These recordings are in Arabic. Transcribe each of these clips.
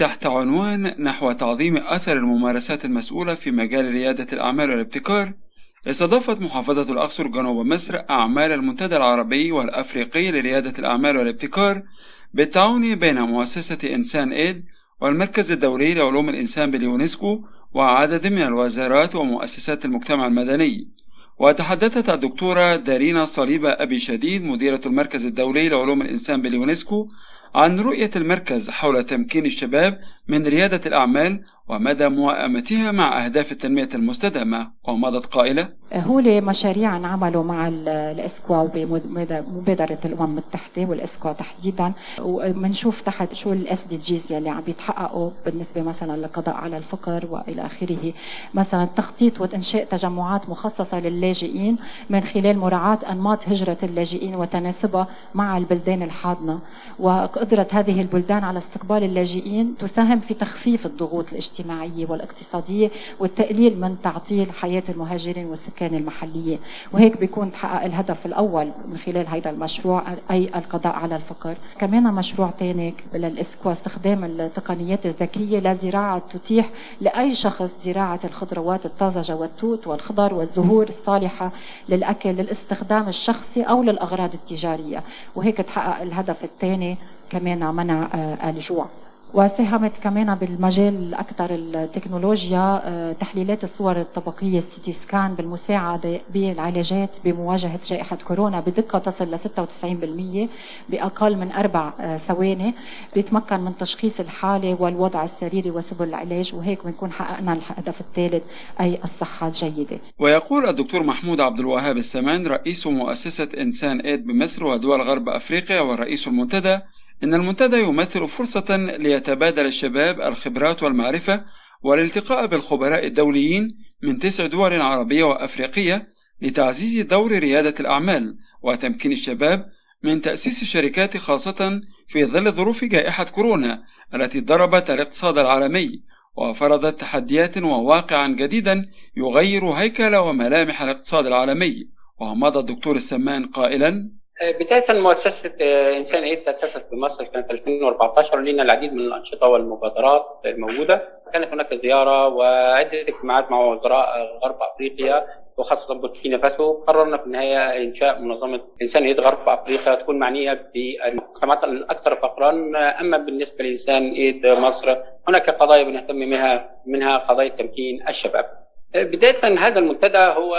تحت عنوان نحو تعظيم أثر الممارسات المسؤولة في مجال ريادة الأعمال والابتكار استضافت محافظة الأقصر جنوب مصر أعمال المنتدى العربي والأفريقي لريادة الأعمال والابتكار بالتعاون بين مؤسسة إنسان إيد والمركز الدولي لعلوم الإنسان باليونسكو وعدد من الوزارات ومؤسسات المجتمع المدني. وتحدثت الدكتورة دارينا صليبة أبي شديد مديرة المركز الدولي لعلوم الإنسان باليونسكو عن رؤية المركز حول تمكين الشباب من ريادة الأعمال ومدى موائمتها مع أهداف التنمية المستدامة ومضت قائلة. هو مشاريع عملوا مع الإسكوا ومبادرة الأمم المتحدة والإسكوا تحديدا. وبنشوف تحت شو ال SDGs يلي عم بيتحققوا بالنسبة مثلا للقضاء على الفقر وإلى آخره. مثلا تخطيط وإنشاء تجمعات مخصصة للاجئين من خلال مراعاة أنماط هجرة اللاجئين وتناسبها مع البلدان الحاضنة. وقدرة هذه البلدان على استقبال اللاجئين تساهم في تخفيف الضغوط الاجتماعية والاقتصادية والتقليل من تعطيل حياة المهاجرين والسكان المحليين. وهيك بيكون تحقق الهدف الأول من خلال هذا المشروع أي القضاء على الفقر. كمان مشروع ثاني للإسكوا استخدام التقنيات الذكية لزراعة تتيح لأي شخص زراعة الخضروات الطازجة والتوت والخضر والزهور الصالحة للأكل للاستخدام الشخصي أو للأغراض التجارية. وهيك تحقق الهدف الثاني كمان منع آه، الجوع وساهمت كمان بالمجال أكثر التكنولوجيا آه، تحليلات الصور الطبقية السيتي سكان بالمساعدة بالعلاجات بمواجهة جائحة كورونا بدقة تصل ل 96% بأقل من أربع آه، ثواني بيتمكن من تشخيص الحالة والوضع السريري وسبل العلاج وهيك بنكون حققنا الهدف الثالث أي الصحة الجيدة. ويقول الدكتور محمود عبد الوهاب السمان رئيس مؤسسة إنسان إيد بمصر ودول غرب أفريقيا والرئيس المنتدى إن المنتدى يمثل فرصة ليتبادل الشباب الخبرات والمعرفة والالتقاء بالخبراء الدوليين من تسع دول عربية وأفريقية لتعزيز دور ريادة الأعمال وتمكين الشباب من تأسيس الشركات خاصة في ظل ظروف جائحة كورونا التي ضربت الاقتصاد العالمي وفرضت تحديات وواقعا جديدا يغير هيكل وملامح الاقتصاد العالمي. ومضى الدكتور السمان قائلا بداية مؤسسة آه، إنسان إيد تأسست في مصر سنة 2014 لنا العديد من الأنشطة والمبادرات الموجودة. كانت هناك زيارة وعدة اجتماعات مع وزراء غرب أفريقيا وخاصة بوركينا فاسو. قررنا في النهاية إنشاء منظمة إنسان إيد غرب أفريقيا تكون معنية بالمجتمعات الأكثر فقرا أما بالنسبة لإنسان إيد مصر هناك قضايا بنهتم بها منها قضايا تمكين الشباب. بداية هذا المنتدى هو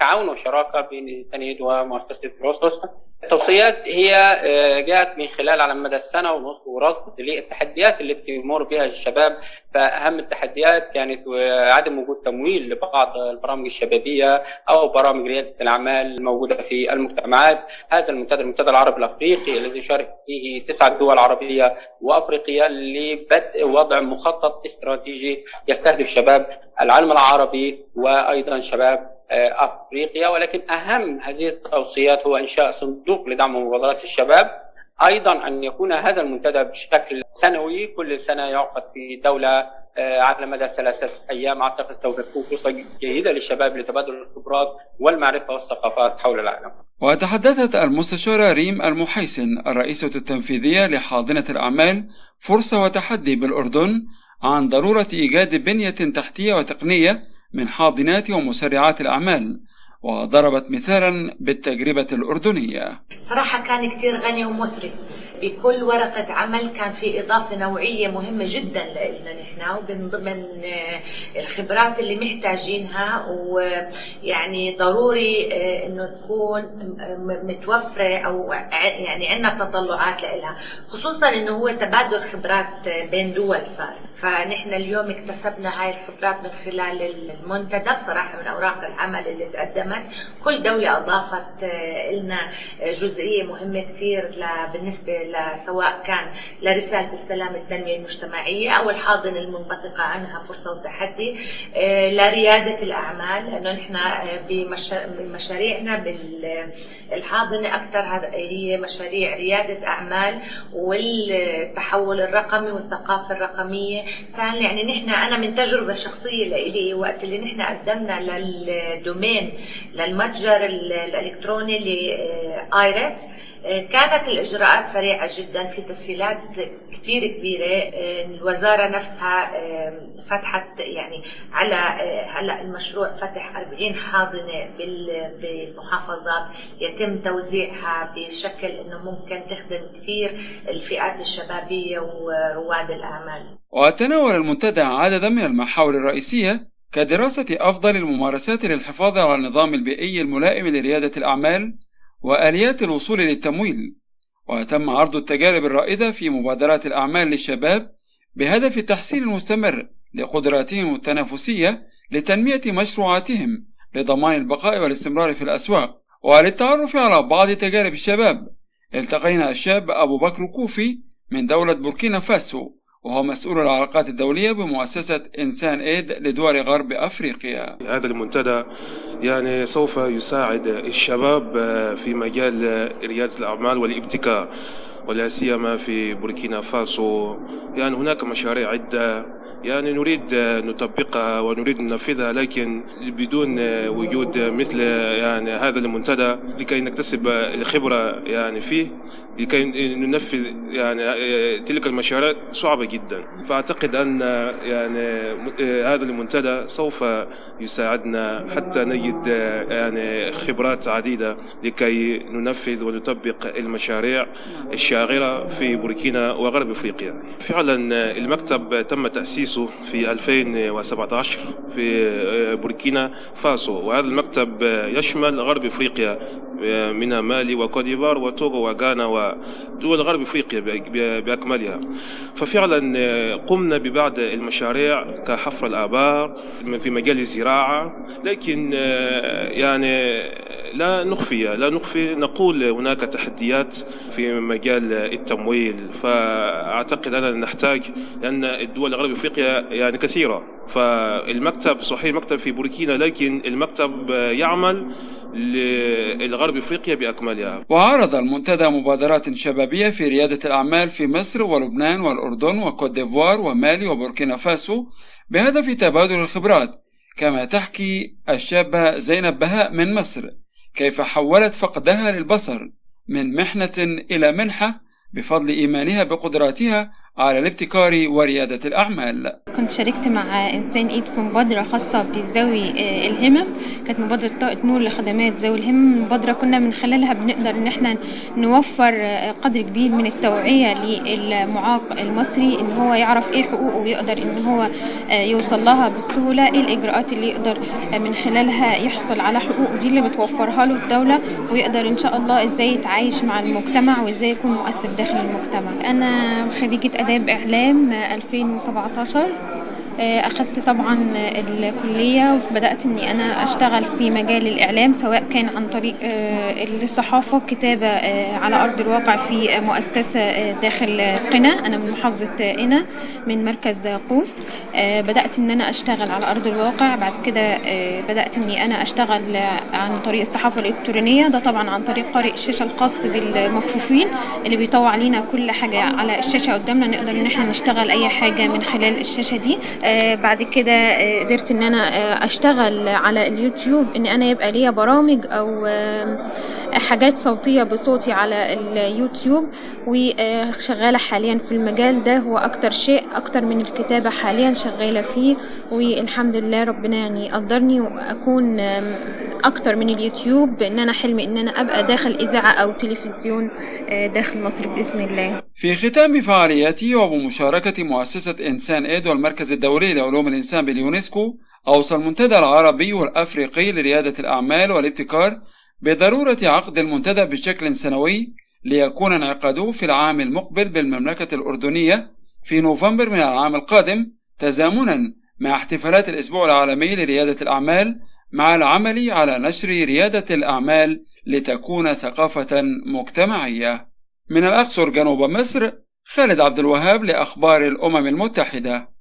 تعاون وشراكة بين تنيد ومؤسسة روسوس التوصيات هي آه، جاءت من خلال على مدى السنة ونصف ورصد للتحديات التي يمر بها الشباب. فأهم التحديات كانت عدم وجود تمويل لبعض البرامج الشبابية أو برامج ريادة الأعمال الموجودة في المجتمعات. هذا المنتدى المنتدى العربي الأفريقي الذي يشارك فيه تسعة دول عربية وأفريقية لبدء وضع مخطط استراتيجي يستهدف شباب العالم العربي وأيضا شباب آه، أفريقيا. ولكن أهم هذه التوصيات هو إنشاء صندوق لدعم مبادرات الشباب. أيضا أن يكون هذا المنتدى بشكل سنوي. كل سنة يعقد في دولة آه، على مدى ثلاثة أيام. أعتقد سوف تكون فرصة جيدة للشباب لتبادل الخبرات والمعرفة والثقافات حول العالم. وتحدثت المستشارة ريم المحيسن الرئيسة التنفيذية لحاضنة الأعمال فرصة وتحدي بالأردن. عن ضرورة إيجاد بنية تحتية وتقنية من حاضنات ومسرعات الأعمال وضربت مثالا بالتجربة الأردنية. صراحة كان كثير غني ومثري. بكل ورقة عمل كان في إضافة نوعية مهمة جدا لنا نحن ومن ضمن الخبرات اللي محتاجينها ويعني ضروري آه، إنه تكون متوفرة أو يعني عندنا تطلعات لها خصوصا إنه هو تبادل خبرات بين دول صار. فنحن اليوم اكتسبنا هاي الخبرات من خلال المنتدى. بصراحة من أوراق العمل اللي تقدمت. كل دولة أضافت آه، لنا جزئية مهمة كثير بالنسبة سواء كان لرسالة السلام التنمية المجتمعية أو الحاضنة المنبثقة عنها فرصة وتحدي آه، لريادة الأعمال لأنه نحن آه، بمشاريعنا بالحاضنة أكثر. هي مشاريع ريادة أعمال والتحول الرقمي والثقافة الرقمية كان يعني نحن أنا من تجربة شخصية لإلي وقت اللي نحن قدمنا للدومين للمتجر الإلكتروني لآيرس كانت الإجراءات سريعة جدا في تسهيلات كثير كبيرة الوزارة نفسها فتحت يعني على هلأ المشروع فتح 40 حاضنة بالمحافظات يتم توزيعها بشكل إنه ممكن تخدم كثير الفئات الشبابية ورواد الأعمال. وتناول المنتدى عددا من المحاور الرئيسية كدراسة أفضل الممارسات للحفاظ على النظام البيئي الملائم لريادة الأعمال وآليات الوصول للتمويل. وتم عرض التجارب الرائدة في مبادرات الأعمال للشباب بهدف التحسين المستمر لقدراتهم التنافسية لتنمية مشروعاتهم لضمان البقاء والاستمرار في الأسواق. وللتعرف على بعض تجارب الشباب التقينا الشاب أبو بكر كوفي من دولة بوركينا فاسو. وهو مسؤول العلاقات الدولية بمؤسسة إنسان إيد لدول غرب أفريقيا. هذا المنتدى يعني سوف يساعد الشباب في مجال ريادة الأعمال والابتكار. ولا سيما في بوركينا فاسو. يعني هناك مشاريع عدة. يعني نريد نطبقها ونريد ننفذها لكن بدون وجود مثل يعني هذا المنتدى لكي نكتسب الخبرة يعني فيه لكي ننفذ يعني تلك المشاريع صعبة جدا. فأعتقد أن يعني هذا المنتدى سوف يساعدنا حتى نجد يعني خبرات عديدة لكي ننفذ ونطبق المشاريع. الشاغرة في بوركينا وغرب أفريقيا. فعلا المكتب تم تأسيسه في 2017 في بوركينا فاسو. وهذا المكتب يشمل غرب أفريقيا منها مالي وكوديفار وتوغو وغانا ودول غرب إفريقيا بأكملها. ففعلا قمنا ببعض المشاريع كحفر الآبار في مجال الزراعة. لكن يعني لا نخفي لا نخفي. نقول هناك تحديات في مجال التمويل فأعتقد أننا نحتاج لأن الدول الغرب أفريقيا يعني كثيرة. فالمكتب صحيح المكتب في بوركينا لكن المكتب يعمل للغرب أفريقيا بأكملها. وعرض المنتدى مبادرات شبابية في ريادة الأعمال في مصر ولبنان والأردن وكوت ديفوار ومالي وبوركينا فاسو بهدف تبادل الخبرات كما تحكي الشابة زينب بهاء من مصر. كيف حولت فقدها للبصر من محنة إلى منحة بفضل إيمانها بقدراتها على الابتكار وريادة الأعمال. كنت شاركت مع إنسان إيد في مبادرة خاصة بذوي الهمم. كانت مبادرة طاقة نور لخدمات ذوي الهمم. مبادرة كنا من خلالها بنقدر إن إحنا نوفر قدر كبير من التوعية للمعاق المصري إن هو يعرف إيه حقوقه ويقدر إن هو يوصل لها بسهولة. إيه الإجراءات اللي يقدر من خلالها يحصل على حقوقه؟ دي اللي بتوفرها له الدولة ويقدر إن شاء الله إزاي يتعايش مع المجتمع وإزاي يكون مؤثر داخل المجتمع. أنا خريجة آداب إعلام 2017 أخدت طبعا الكلية وبدأت إني أنا أشتغل في مجال الإعلام سواء كان عن طريق الصحافة كتابة على أرض الواقع في مؤسسة داخل قنا. أنا من محافظة قنا من مركز قوس. بدأت إن أنا أشتغل على أرض الواقع. بعد كده بدأت إني أنا أشتغل عن طريق الصحافة الإلكترونية. ده طبعا عن طريق قارئ الشاشة الخاص بالمكفوفين اللي بيطوع علينا كل حاجة على الشاشة قدامنا. نقدر إن إحنا نشتغل أي حاجة من خلال الشاشة دي. آه بعد كده آه قدرت إن أنا آه أشتغل على اليوتيوب إن أنا يبقى ليا برامج أو حاجات صوتية بصوتي على اليوتيوب. وشغالة حاليا في المجال ده هو أكتر شيء أكتر من الكتابة حاليا شغالة فيه. والحمد لله ربنا يعني قدرني وأكون أكتر من اليوتيوب ان أنا حلمي إن أنا أبقى داخل إذاعة أو تلفزيون داخل مصر بإذن الله. في ختام فعالياته وبمشاركة مؤسسة إنسان إيد والمركز الدولي لعلوم الإنسان باليونسكو أوصى المنتدى العربي والأفريقي لريادة الأعمال والابتكار بضرورة عقد المنتدى بشكل سنوي ليكون انعقاده في العام المقبل بالمملكة الأردنية في نوفمبر من العام القادم تزامنا مع احتفالات الأسبوع العالمي لريادة الأعمال مع العمل على نشر ريادة الأعمال لتكون ثقافة مجتمعية. من الأقصر جنوب مصر خالد عبد الوهاب لأخبار الأمم المتحدة.